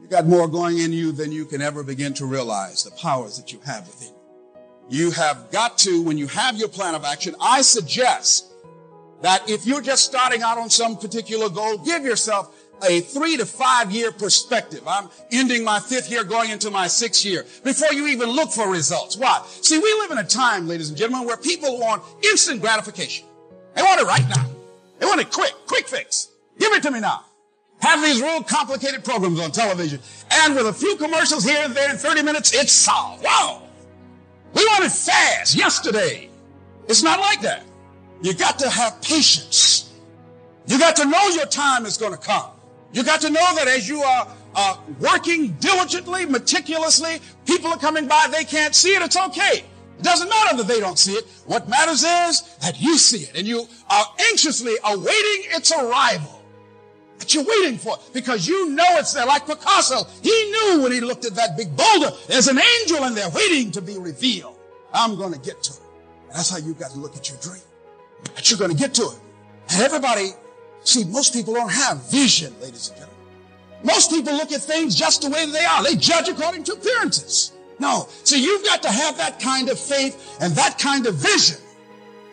You got more going in you than you can ever begin to realize the powers that you have within you. You have got to, when you have your plan of action, I suggest that if you're just starting out on some particular goal, give yourself a three to five year perspective. I'm ending my fifth year, going into my sixth year before you even look for results. Why? See, we live in a time, ladies and gentlemen, where people want instant gratification. They want it right now. They want it quick, quick fix. Give it to me now. Have these real complicated programs on television. And with a few commercials here and there in 30 minutes, it's solved. Wow. We want it fast, yesterday. It's not like that. You got to have patience. You got to know your time is going to come. You got to know that as you are uh, working diligently, meticulously, people are coming by, they can't see it, it's okay. It doesn't matter that they don't see it. What matters is that you see it and you are anxiously awaiting its arrival. That you're waiting for because you know it's there. Like Picasso, he knew when he looked at that big boulder, there's an angel in there waiting to be revealed. I'm going to get to it. And that's how you got to look at your dream. That you're going to get to it. And everybody See, most people don't have vision, ladies and gentlemen. Most people look at things just the way they are. They judge according to appearances. No. See, you've got to have that kind of faith and that kind of vision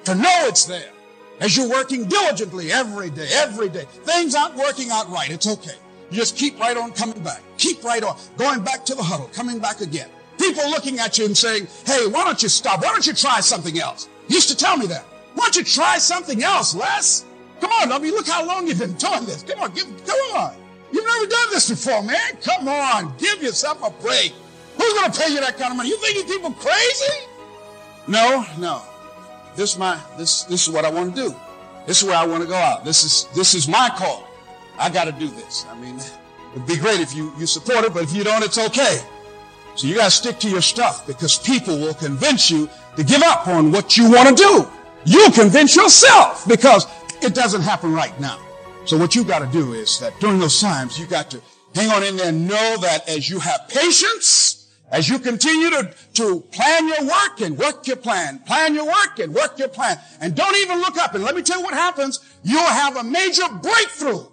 to know it's there. As you're working diligently every day, every day. Things aren't working out right. It's okay. You just keep right on coming back. Keep right on. Going back to the huddle, coming back again. People looking at you and saying, hey, why don't you stop? Why don't you try something else? used to tell me that. Why don't you try something else, Les? Come on, I mean, look how long you've been doing this. Come on, give, come on. You've never done this before, man. Come on, give yourself a break. Who's going to pay you that kind of money? You think these people crazy? No, no. This is my this this is what I want to do. This is where I want to go out. This is this is my call. I got to do this. I mean, it'd be great if you you support it, but if you don't, it's okay. So you got to stick to your stuff because people will convince you to give up on what you want to do. You convince yourself because it doesn't happen right now. So what you got to do is that during those times, you got to hang on in there and know that as you have patience, as you continue to, to plan your work and work your plan, plan your work and work your plan, and don't even look up. And let me tell you what happens. You'll have a major breakthrough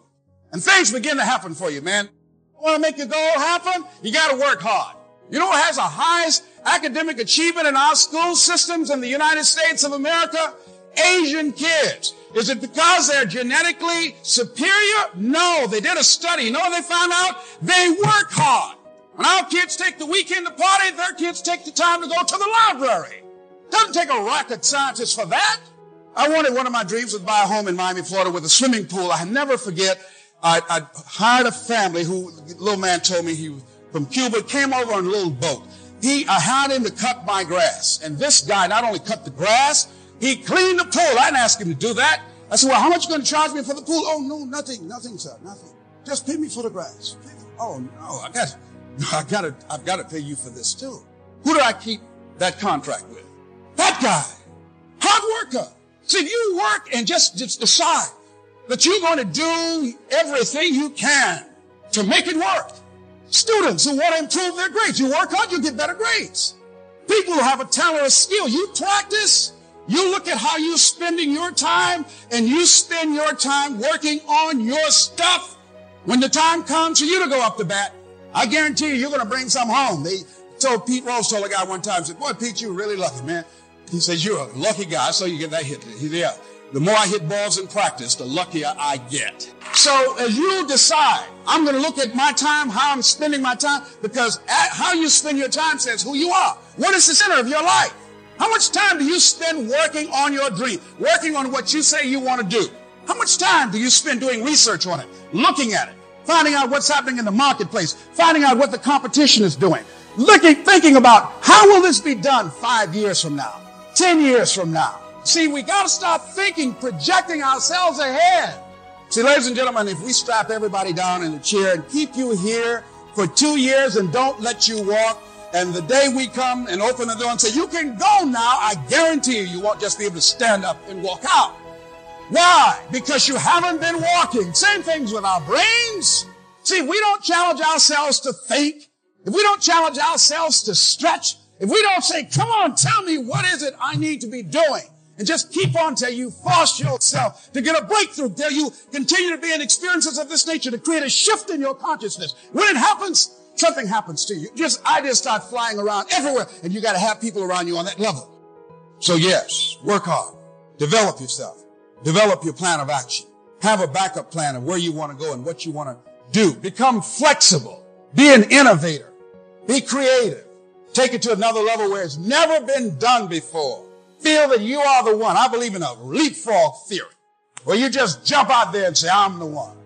and things begin to happen for you, man. You want to make your goal happen? You got to work hard. You know what has the highest academic achievement in our school systems in the United States of America? Asian kids. Is it because they're genetically superior? No, they did a study. You know what they found out? They work hard. When our kids take the weekend to party, their kids take the time to go to the library. Doesn't take a rocket scientist for that. I wanted one of my dreams was buy a home in Miami, Florida with a swimming pool. I never forget. I, I hired a family who, little man told me he was from Cuba, came over on a little boat. He, I hired him to cut my grass. And this guy not only cut the grass, he cleaned the pool. I didn't ask him to do that. I said, well, how much are you going to charge me for the pool? Oh, no, nothing, nothing, sir, nothing. Just pay me for the grass. Oh, no, I got, I got to, I've got to pay you for this too. Who do I keep that contract with? That guy. Hard worker. See, if you work and just, just decide that you're going to do everything you can to make it work. Students who want to improve their grades, you work hard, you get better grades. People who have a talent or skill, you practice, you look at how you're spending your time and you spend your time working on your stuff. When the time comes for you to go up the bat, I guarantee you, you're going to bring some home. They told Pete Rose told a guy one time, said, boy, Pete, you're really lucky, man. He says, you're a lucky guy, so you get that hit. Yeah. The more I hit balls in practice, the luckier I get. So as you decide, I'm going to look at my time, how I'm spending my time, because how you spend your time says who you are. What is the center of your life? How much time do you spend working on your dream, working on what you say you want to do? How much time do you spend doing research on it, looking at it, finding out what's happening in the marketplace, finding out what the competition is doing, looking, thinking about how will this be done five years from now, 10 years from now? See, we got to start thinking, projecting ourselves ahead. See, ladies and gentlemen, if we strap everybody down in a chair and keep you here for two years and don't let you walk, and the day we come and open the door and say, you can go now, I guarantee you, you won't just be able to stand up and walk out. Why? Because you haven't been walking. Same things with our brains. See, we don't challenge ourselves to think. If we don't challenge ourselves to stretch, if we don't say, come on, tell me what is it I need to be doing And just keep on till you force yourself to get a breakthrough, till you continue to be in experiences of this nature, to create a shift in your consciousness. When it happens, something happens to you. Just ideas start flying around everywhere, and you got to have people around you on that level. So yes, work hard. Develop yourself. Develop your plan of action. Have a backup plan of where you want to go and what you want to do. Become flexible. Be an innovator. Be creative. Take it to another level where it's never been done before. Feel that you are the one. I believe in a leapfrog theory where you just jump out there and say, I'm the one.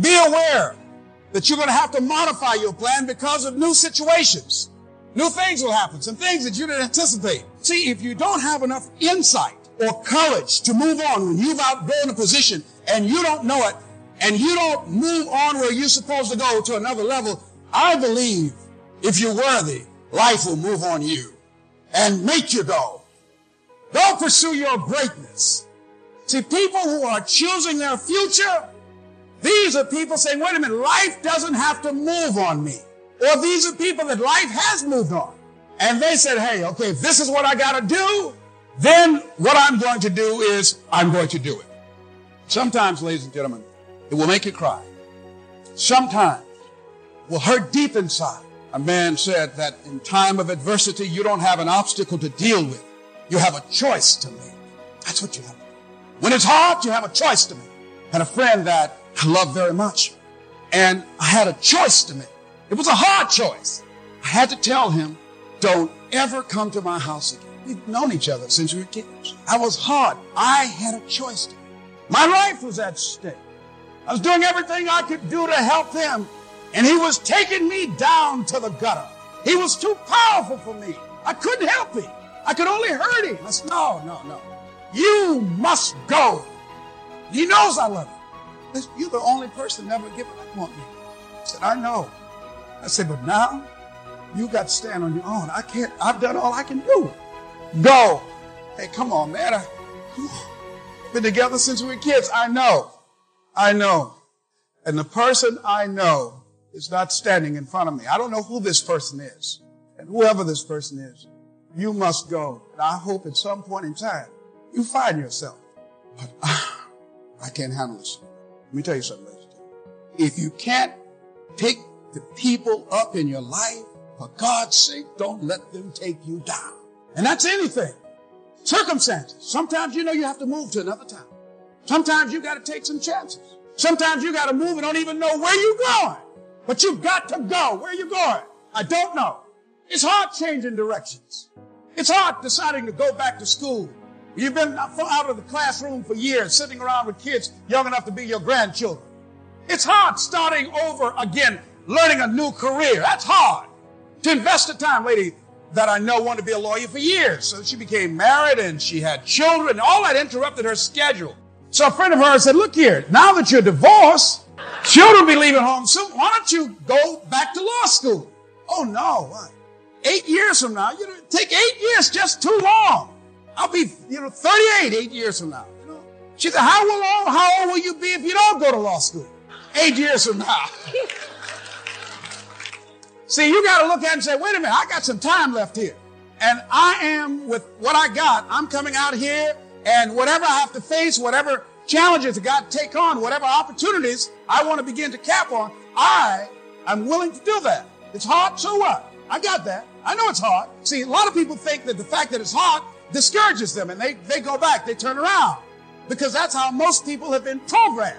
Be aware that you're going to have to modify your plan because of new situations. New things will happen, some things that you didn't anticipate. See, if you don't have enough insight or courage to move on when you've outgrown a position and you don't know it and you don't move on where you're supposed to go to another level, I believe if you're worthy, life will move on you and make you go. Don't pursue your greatness. See, people who are choosing their future, these are people saying, wait a minute, life doesn't have to move on me. Or these are people that life has moved on. And they said, hey, okay, if this is what I got to do, then what I'm going to do is I'm going to do it. Sometimes, ladies and gentlemen, it will make you cry. Sometimes it will hurt deep inside. A man said that in time of adversity, you don't have an obstacle to deal with. You have a choice to make. That's what you have. When it's hard, you have a choice to make. I had a friend that I love very much, and I had a choice to make. It was a hard choice. I had to tell him, don't ever come to my house again. We've known each other since we were kids. I was hard. I had a choice. My life was at stake. I was doing everything I could do to help him, and he was taking me down to the gutter. He was too powerful for me. I couldn't help him. I could only hurt him. I said, no, no, no. You must go. He knows I love him. You're the only person never given up on me. I said, I know. I said, but now you got to stand on your own. I can't, I've done all I can do. Go. Hey, come on, man. I, come on. Been together since we were kids. I know. I know. And the person I know is not standing in front of me. I don't know who this person is. And whoever this person is, you must go. And I hope at some point in time you find yourself. But uh, I can't handle this. Let me tell you something, ladies. If you can't take the people up in your life, for God's sake, don't let them take you down. And that's anything. Circumstances. Sometimes you know you have to move to another town. Sometimes you got to take some chances. Sometimes you got to move and don't even know where you're going. But you've got to go. Where you going? I don't know. It's hard changing directions. It's hard deciding to go back to school. You've been out of the classroom for years, sitting around with kids young enough to be your grandchildren. It's hard starting over again, learning a new career. That's hard. To invest the time, lady, that I know wanted to be a lawyer for years. So she became married and she had children. All that interrupted her schedule. So a friend of hers said, look here, now that you're divorced, children be leaving home soon. Why don't you go back to law school? Oh no, what? Eight years from now, you know, take eight years just too long. I'll be, you know, 38 eight years from now. You know? She said, how long, how old will you be if you don't go to law school? Eight years from now. See, you got to look at and say, wait a minute, I got some time left here. And I am with what I got. I'm coming out here and whatever I have to face, whatever challenges I got to take on, whatever opportunities I want to begin to cap on, I am willing to do that. It's hard, so what? I got that. I know it's hard. See, a lot of people think that the fact that it's hard discourages them and they, they go back, they turn around. Because that's how most people have been programmed.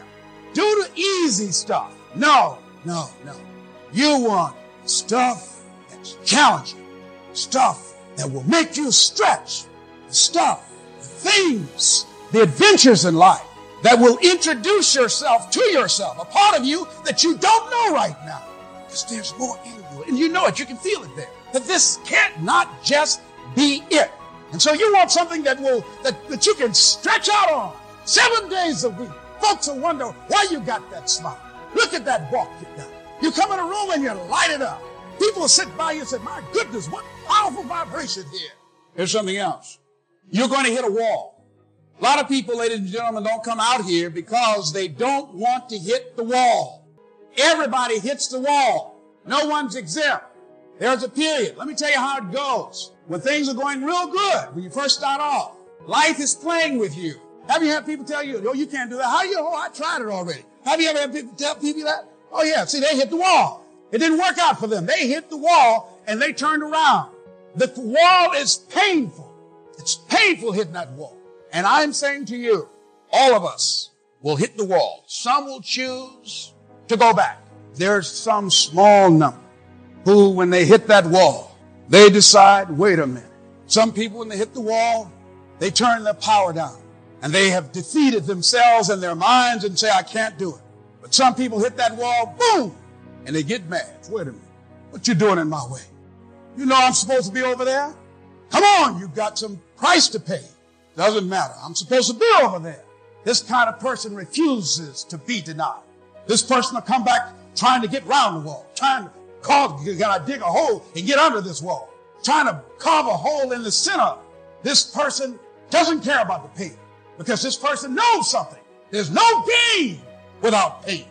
Do the easy stuff. No, no, no. You want stuff that's challenging, stuff that will make you stretch, the stuff, the things, the adventures in life that will introduce yourself to yourself, a part of you that you don't know right now. Because there's more in you. And you know it, you can feel it there. That this can't not just be it. And so you want something that will, that, that you can stretch out on seven days a week. Folks will wonder why you got that smile. Look at that walk you got. You come in a room and you light it up. People sit by you and say, my goodness, what powerful vibration here. Here's something else. You're going to hit a wall. A lot of people, ladies and gentlemen, don't come out here because they don't want to hit the wall. Everybody hits the wall. No one's exempt. There's a period. Let me tell you how it goes. When things are going real good, when you first start off, Life is playing with you. Have you had people tell you, oh, you can't do that? How you, oh, I tried it already. Have you ever had people tell people that? Oh yeah, see, they hit the wall. It didn't work out for them. They hit the wall and they turned around. The wall is painful. It's painful hitting that wall. And I'm saying to you, all of us will hit the wall. Some will choose to go back. There's some small number who, when they hit that wall, they decide, wait a minute. Some people, when they hit the wall, they turn their power down and they have defeated themselves and their minds and say, I can't do it. But some people hit that wall, boom, and they get mad. Wait a minute. What you doing in my way? You know I'm supposed to be over there? Come on, you've got some price to pay. Doesn't matter. I'm supposed to be over there. This kind of person refuses to be denied. This person will come back trying to get round the wall, trying to carve, gotta dig a hole and get under this wall, trying to carve a hole in the center. This person doesn't care about the pain because this person knows something. There's no gain without pain.